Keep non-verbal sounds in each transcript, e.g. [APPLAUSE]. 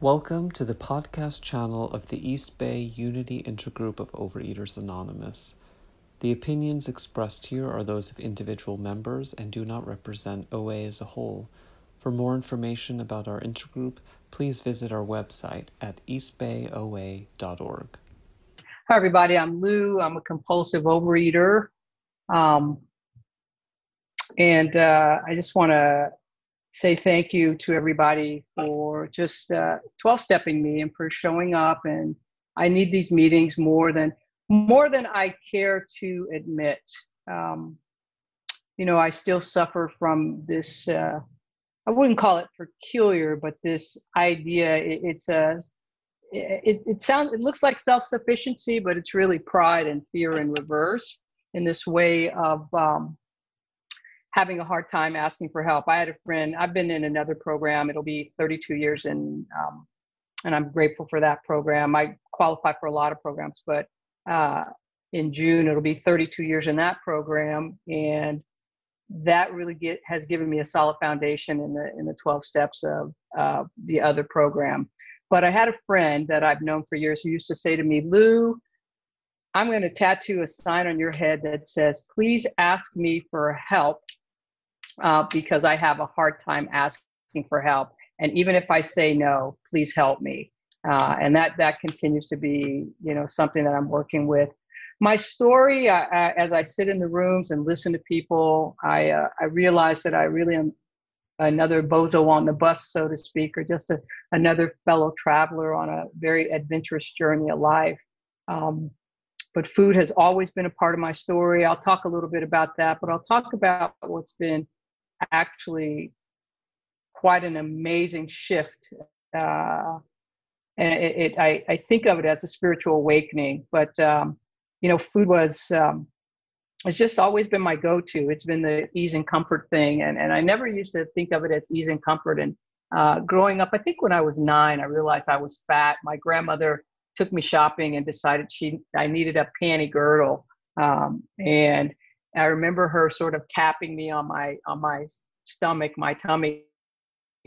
Welcome to the podcast channel of the East Bay Unity Intergroup of Overeaters Anonymous. The opinions expressed here are those of individual members and do not represent OA as a whole. For more information about our intergroup, please visit our website at eastbayoa.org. Hi, everybody. I'm Lou. I'm a compulsive overeater. Um, and uh, I just want to say thank you to everybody for just uh, 12 stepping me and for showing up. And I need these meetings more than more than I care to admit. Um, you know, I still suffer from this. Uh, I wouldn't call it peculiar, but this idea. It, it's a. It, it sounds. It looks like self-sufficiency, but it's really pride and fear in reverse. In this way of um, having a hard time asking for help. I had a friend, I've been in another program, it'll be 32 years in, um, and I'm grateful for that program. I qualify for a lot of programs, but uh, in June it'll be 32 years in that program, and that really get, has given me a solid foundation in the in the 12 steps of uh, the other program. But I had a friend that I've known for years who used to say to me, Lou, I'm going to tattoo a sign on your head that says, please ask me for help uh, because I have a hard time asking for help. And even if I say no, please help me. Uh, and that that continues to be, you know, something that I'm working with. My story, as I sit in the rooms and listen to people, I uh, I realize that I really am another bozo on the bus, so to speak, or just a, another fellow traveler on a very adventurous journey of life. Um, but food has always been a part of my story. I'll talk a little bit about that, but I'll talk about what's been actually quite an amazing shift. Uh, and it, it, I, I think of it as a spiritual awakening. But um, you know, food was um, it's just always been my go-to. It's been the ease and comfort thing, and and I never used to think of it as ease and comfort. And uh, growing up, I think when I was nine, I realized I was fat. My grandmother took me shopping and decided she I needed a panty girdle, um, and I remember her sort of tapping me on my on my stomach, my tummy,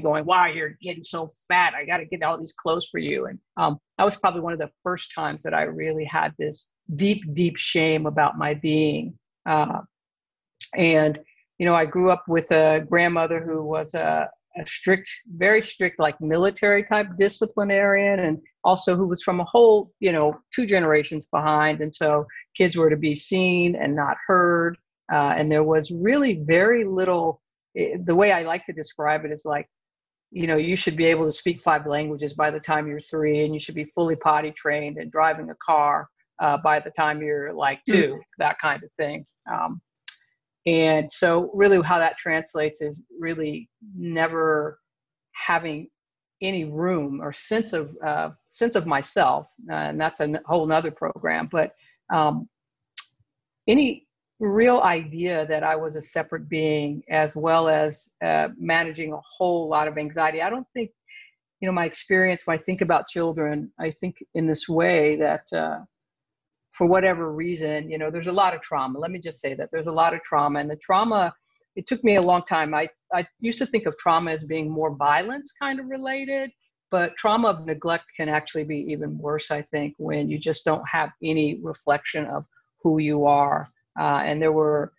going, "Wow, you're getting so fat. I got to get all these clothes for you." And um, that was probably one of the first times that I really had this deep, deep shame about my being. Uh, and you know, I grew up with a grandmother who was a, a strict, very strict, like military type disciplinarian, and also who was from a whole, you know, two generations behind. And so kids were to be seen and not heard. Uh, and there was really very little, eh, the way I like to describe it is like, you know, you should be able to speak five languages by the time you're three, and you should be fully potty trained and driving a car uh, by the time you're like hmm. 2 mm-hmm. that kind of thing. Um, and so, really, how that translates is really never having any room or sense of uh, sense of myself, uh, and that's a whole nother program. But um, any real idea that I was a separate being, as well as uh, managing a whole lot of anxiety. I don't think, you know, my experience when I think about children, I think in this way that uh, for whatever reason, you know, there's a lot of trauma. Let me just say that there's a lot of trauma, and the trauma. It took me a long time. I I used to think of trauma as being more violence kind of related, but trauma of neglect can actually be even worse. I think when you just don't have any reflection of who you are uh, and there were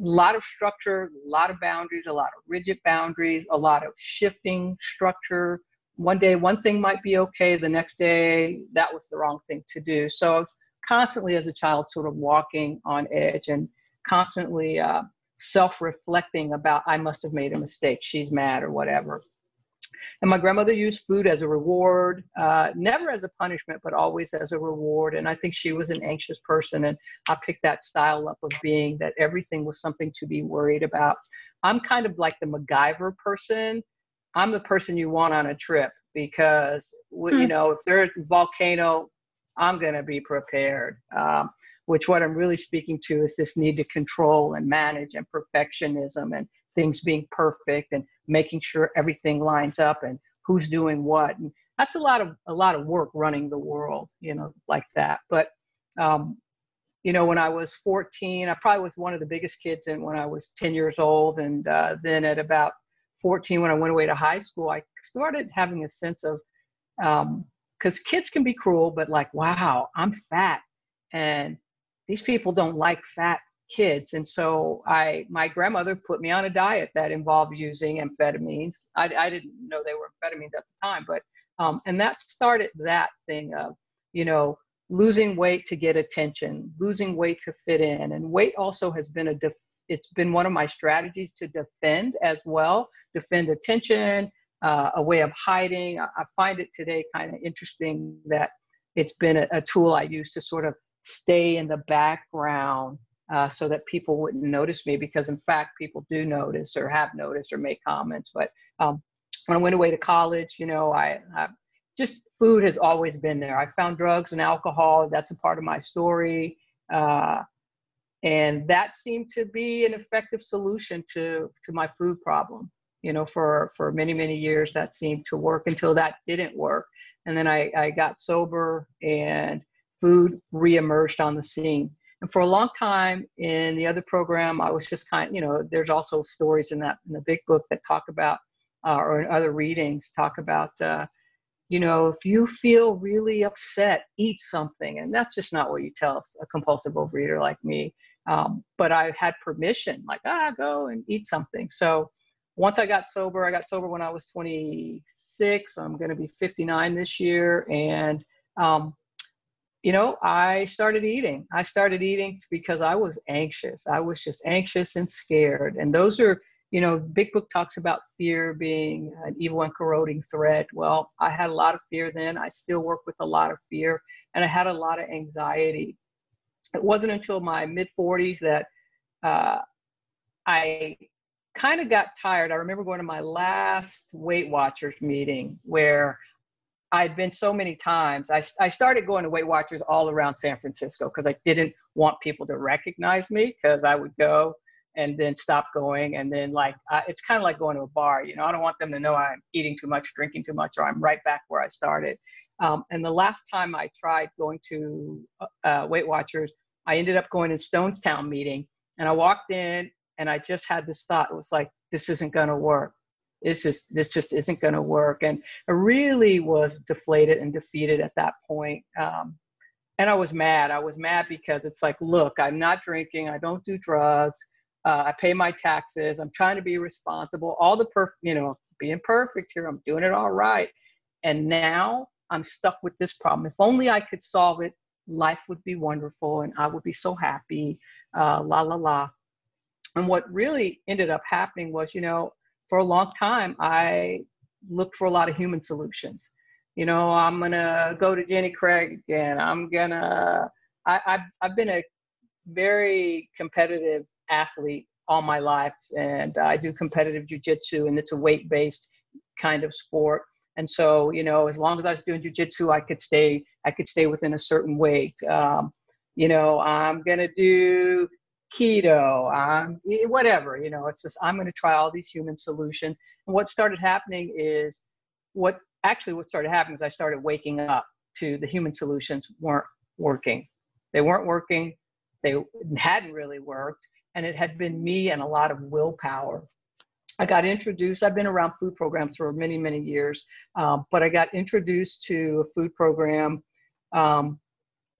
a lot of structure, a lot of boundaries, a lot of rigid boundaries, a lot of shifting structure. One day, one thing might be okay. The next day, that was the wrong thing to do. So I was constantly, as a child, sort of walking on edge and constantly uh, self reflecting about, I must have made a mistake. She's mad or whatever. And my grandmother used food as a reward, uh, never as a punishment, but always as a reward. And I think she was an anxious person. And I picked that style up of being that everything was something to be worried about. I'm kind of like the MacGyver person. I'm the person you want on a trip because, mm. you hmm. know, if there's a volcano, I'm going to be prepared. Um, which what I'm really speaking to is this need to control and manage and perfectionism and things being perfect and making sure everything lines up and who's doing what. And that's a lot of a lot of work running the world you know like that. But um, you know when i was 14 i probably was one of the biggest kids and when i was 10 years old. And uh, then at about 14 when i went away to high school i started having a sense of because um, kids can be cruel, but like, wow, I'm fat, and these people don't like fat kids. And so I, my grandmother put me on a diet that involved using amphetamines. I, I didn't know they were amphetamines at the time, but um, and that started that thing of, you know, losing weight to get attention, losing weight to fit in, and weight also has been a def- it's been one of my strategies to defend as well, defend attention, uh, a way of hiding. I, I find it today kind of interesting that it's been a, a, tool I use to sort of stay in the background uh, so that people wouldn't notice me because in fact people do notice or have noticed or make comments. But um, when I went away to college, you know, I, I just food has always been there. I found drugs and alcohol. That's a part of my story. Uh, and that seemed to be an effective solution to to my food problem you know for for many many years that seemed to work until that didn't work and then i i got sober and food reemerged on the scene and for a long time in the other program i was just kind you know there's also stories in that in the big book that talk about uh, or in other readings talk about uh, you know if you feel really upset eat something and that's just not what you tell a compulsive overeater like me um, but I had permission, like, ah, go and eat something. So once I got sober, I got sober when I was 26. I'm going to be 59 this year. And, um, you know, I started eating. I started eating because I was anxious. I was just anxious and scared. And those are, you know, Big Book talks about fear being an evil and corroding threat. Well, I had a lot of fear then. I still work with a lot of fear. And I had a lot of anxiety it wasn't until my mid 40s that uh, I kind of got tired. I remember going to my last Weight Watchers meeting where I'd been so many times. I, I started going to Weight Watchers all around San Francisco because I didn't want people to recognize me because I would go and then stop going. And then, like, uh, it's kind of like going to a bar. You know, I don't want them to know I'm eating too much, drinking too much, or I'm right back where I started. Um, and the last time I tried going to uh, Weight Watchers, I ended up going to Stonestown meeting and I walked in and I just had this thought. It was like, this isn't going to work. This just, this just isn't going to work. And I really was deflated and defeated at that point. Um, and I was mad. I was mad because it's like, look, I'm not drinking. I don't do drugs. Uh, I pay my taxes. I'm trying to be responsible. All the perfect, you know, being perfect here. I'm doing it all right. And now I'm stuck with this problem. If only I could solve it, life would be wonderful and I would be so happy. Uh, la la la. And what really ended up happening was, you know, for a long time, I looked for a lot of human solutions. You know, I'm gonna go to Jenny Craig again. I'm gonna. I, I've I've been a very competitive athlete all my life, and I do competitive jujitsu, and it's a weight-based kind of sport. And so, you know, as long as I was doing jujitsu, I could stay, I could stay within a certain weight. Um, you know, I'm gonna do keto, I'm whatever. You know, it's just I'm gonna try all these human solutions. And what started happening is, what actually what started happening is I started waking up to the human solutions weren't working. They weren't working. They hadn't really worked, and it had been me and a lot of willpower I got introduced. I've been around food programs for many, many years, um, but I got introduced to a food program um,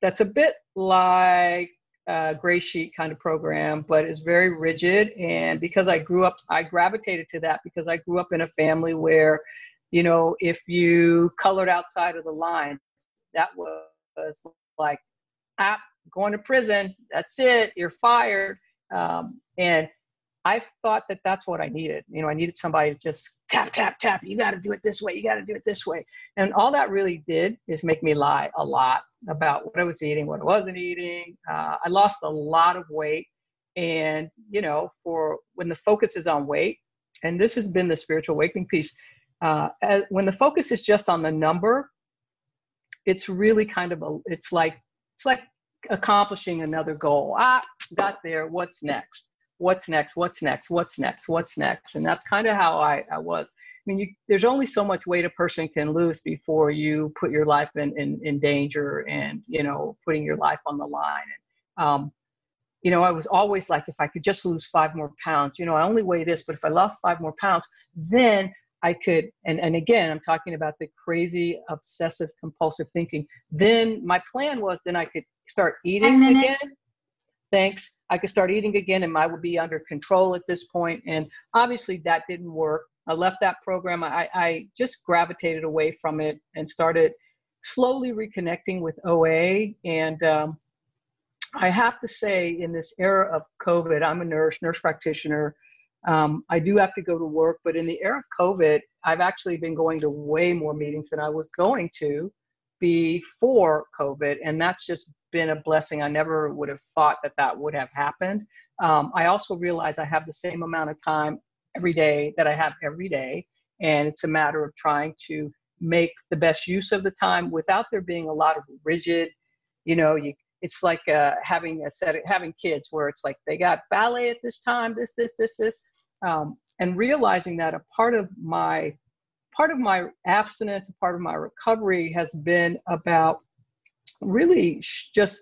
that's a bit like a gray sheet kind of program, but it's very rigid. And because I grew up, I gravitated to that because I grew up in a family where, you know, if you colored outside of the line, that was like, ah, going to prison. That's it. You're fired. Um, and I thought that that's what I needed. You know, I needed somebody to just tap, tap, tap. You got to do it this way. You got to do it this way. And all that really did is make me lie a lot about what I was eating, what I wasn't eating. Uh, I lost a lot of weight. And, you know, for when the focus is on weight, and this has been the spiritual awakening piece, uh, as, when the focus is just on the number, it's really kind of a, it's like, it's like accomplishing another goal. Ah, got there. What's next? What's next what's next what's next what's next and that's kind of how I, I was i mean you, there's only so much weight a person can lose before you put your life in, in, in danger and you know putting your life on the line and um, you know i was always like if i could just lose five more pounds you know i only weigh this but if i lost five more pounds then I could, and, and again, I'm talking about the crazy obsessive compulsive thinking. Then my plan was then I could start eating again. Thanks. I could start eating again and I would be under control at this point. And obviously that didn't work. I left that program. I, I just gravitated away from it and started slowly reconnecting with OA. And um, I have to say, in this era of COVID, I'm a nurse, nurse practitioner. Um, I do have to go to work, but in the era of COVID, I've actually been going to way more meetings than I was going to before COVID, and that's just been a blessing. I never would have thought that that would have happened. Um, I also realize I have the same amount of time every day that I have every day, and it's a matter of trying to make the best use of the time without there being a lot of rigid, you know, you it's like uh, having a set of, having kids where it's like they got ballet at this time, this, this, this, this um, and realizing that a part of my part of my abstinence, part of my recovery has been about really just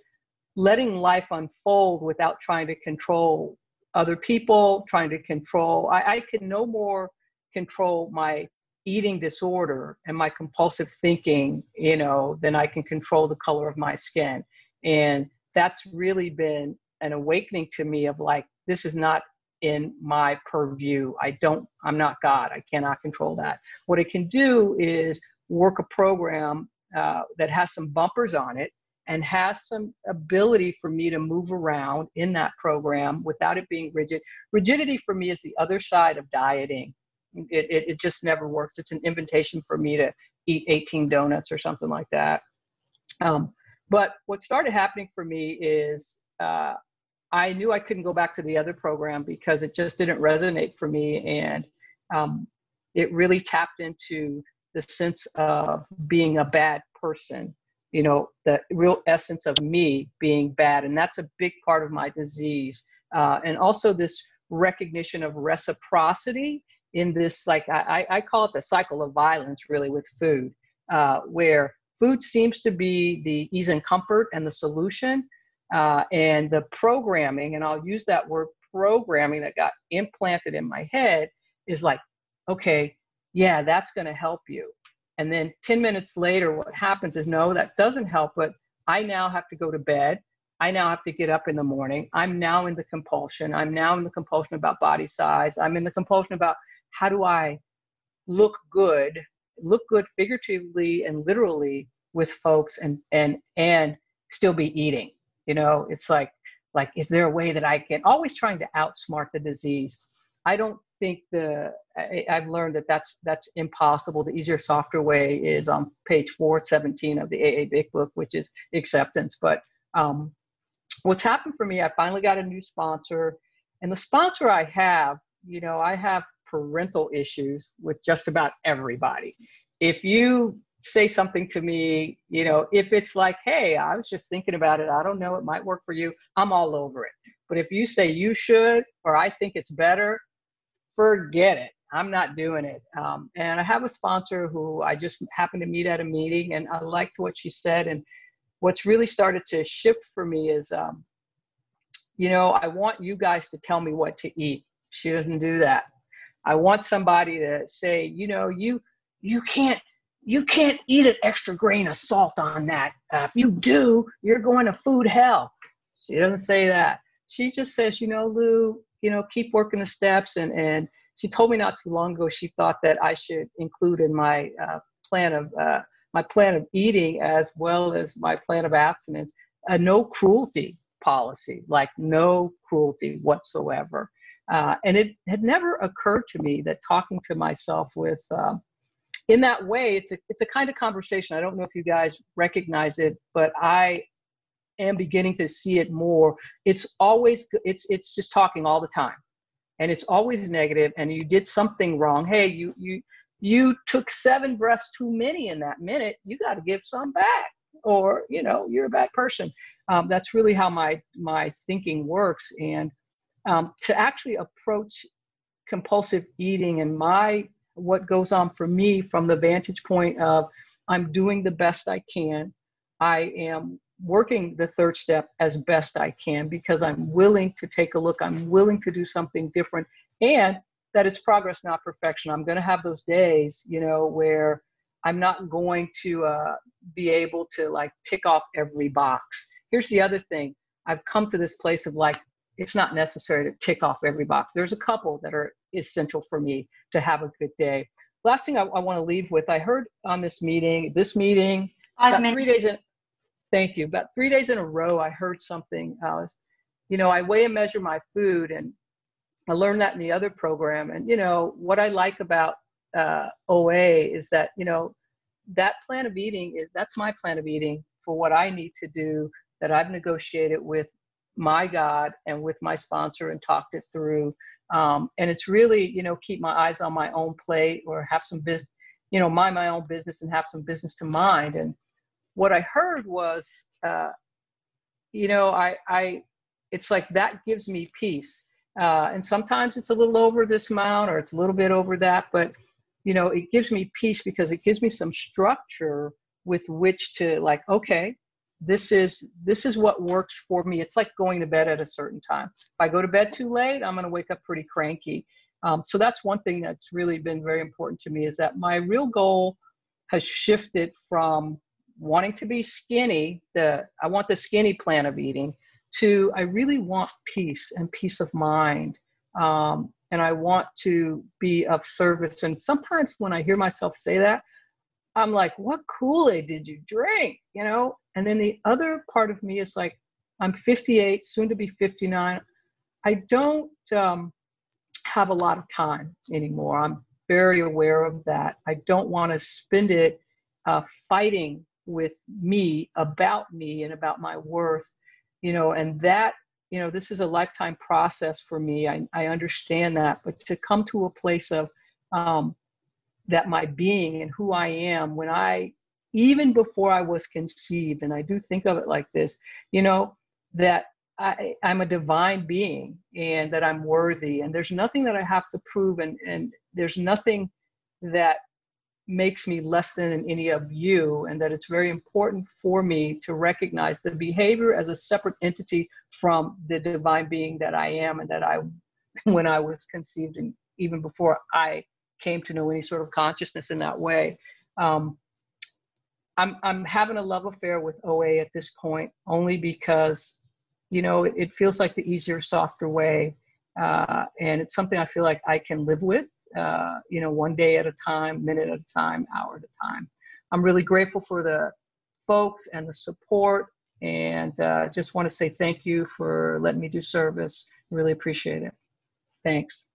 letting life unfold without trying to control other people, trying to control. I, I can no more control my eating disorder and my compulsive thinking, you know, than I can control the color of my skin. And that's really been an awakening to me of like, this is not in my purview. I don't, I'm not God. I cannot control that. What I can do is work a program uh, that has some bumpers on it and has some ability for me to move around in that program without it being rigid. Rigidity for me is the other side of dieting. It, it, it just never works. It's an invitation for me to eat 18 donuts or something like that. Um, but what started happening for me is uh, I knew I couldn't go back to the other program because it just didn't resonate for me. And um, it really tapped into the sense of being a bad person, you know, the real essence of me being bad. And that's a big part of my disease. Uh, and also this recognition of reciprocity in this, like, I, I call it the cycle of violence, really, with food, uh, where food seems to be the ease and comfort and the solution uh, and the programming, and I'll use that word programming that got implanted in my head is like, okay, yeah, that's going to help you. And then 10 minutes later, what happens is, no, that doesn't help, but I now have to go to bed. I now have to get up in the morning. I'm now in the compulsion. I'm now in the compulsion about body size. I'm in the compulsion about how do I look good, look good figuratively and literally with folks and and and still be eating you know it's like like is there a way that i can always trying to outsmart the disease. I don't think the I, have learned that that's that's impossible. The easier softer way is on page 417 of the aa big book which is acceptance. But um, what's happened for me i finally got a new sponsor. And the sponsor i have you know i have parental issues with just about everybody. If you say something to me, you know, if it's like, hey, I was just thinking about it, I don't know, it might work for you, I'm all over it. But if you say you should or I think it's better, forget it. I'm not doing it. Um, and I have a sponsor who I just happened to meet at a meeting and I liked what she said. And what's really started to shift for me is, um, you know, I want you guys to tell me what to eat. She doesn't do that. I want somebody to say, you know, you you can't you can't eat an extra grain of salt on that. Uh, if you do, you're going to food hell. She doesn't say that. She just says, you know, Lou, you know, keep working the steps. And, and she told me not too long ago, she thought that I should include in my uh, plan of, uh, my plan of eating as well as my plan of abstinence, a no cruelty policy, like no cruelty whatsoever. Uh, and it had never occurred to me that talking to myself with, um, in that way, it's a it's a kind of conversation. I don't know if you guys recognize it, but I am beginning to see it more. It's always it's it's just talking all the time, and it's always negative. And you did something wrong. Hey, you you you took seven breaths too many in that minute. You got to give some back, or you know you're a bad person. Um, that's really how my my thinking works. And um, to actually approach compulsive eating and my what goes on for me from the vantage point of I'm doing the best I can. I am working the third step as best I can because I'm willing to take a look. I'm willing to do something different. And that it's progress, not perfection. I'm going to have those days, you know, where I'm not going to uh, be able to like tick off every box. Here's the other thing I've come to this place of like, it's not necessary to tick off every box. There's a couple that are essential for me to have a good day. Last thing I, I want to leave with, I heard on this meeting, this meeting, about three days in, thank you, about three days in a row, I heard something. You know, I weigh and measure my food, and I learned that in the other program. And you know, what I like about uh, OA is that you know that plan of eating is that's my plan of eating for what I need to do that I've negotiated with my God and with my sponsor and talked it through. Um, and it's really, you know, keep my eyes on my own plate or have some business, you know, mind my own business and have some business to mind. And what I heard was, uh, you know, I, I, it's like that gives me peace. Uh, and sometimes it's a little over this amount or it's a little bit over that, but you know, it gives me peace because it gives me some structure with which to like, okay, this is this is what works for me. It's like going to bed at a certain time. If I go to bed too late, I'm going to wake up pretty cranky. Um, so that's one thing that's really been very important to me is that my real goal has shifted from wanting to be skinny, the I want the skinny plan of eating, to I really want peace and peace of mind. Um, and I want to be of service. And sometimes when I hear myself say that, I'm like, what Kool-Aid did you drink? You know? And then the other part of me is like, I'm 58, soon to be 59. I don't um, have a lot of time anymore. I'm very aware of that. I don't want to spend it uh, fighting with me about me and about my worth, you know, and that you know this is a lifetime process for me i, I understand that but to come to a place of um, that my being and who i am when i even before i was conceived and i do think of it like this you know that I, i'm a divine being and that i'm worthy and there's nothing that i have to prove and, and there's nothing that makes me less than any of you, and that it's very important for me to recognize the behavior as a separate entity from the divine being that I am, and that I, [LAUGHS] when I was conceived, and even before I came to know any sort of consciousness in that way. Um, I'm I'm having a love affair with OA at this point, only because, you know, it, it feels like the easier, softer way, uh, and it's something I feel like I can live with uh, you know, one day at a time, minute at a time, hour at a time. I'm really grateful for the folks and the support, and uh, just want to say thank you for letting me do service. Really appreciate it. Thanks.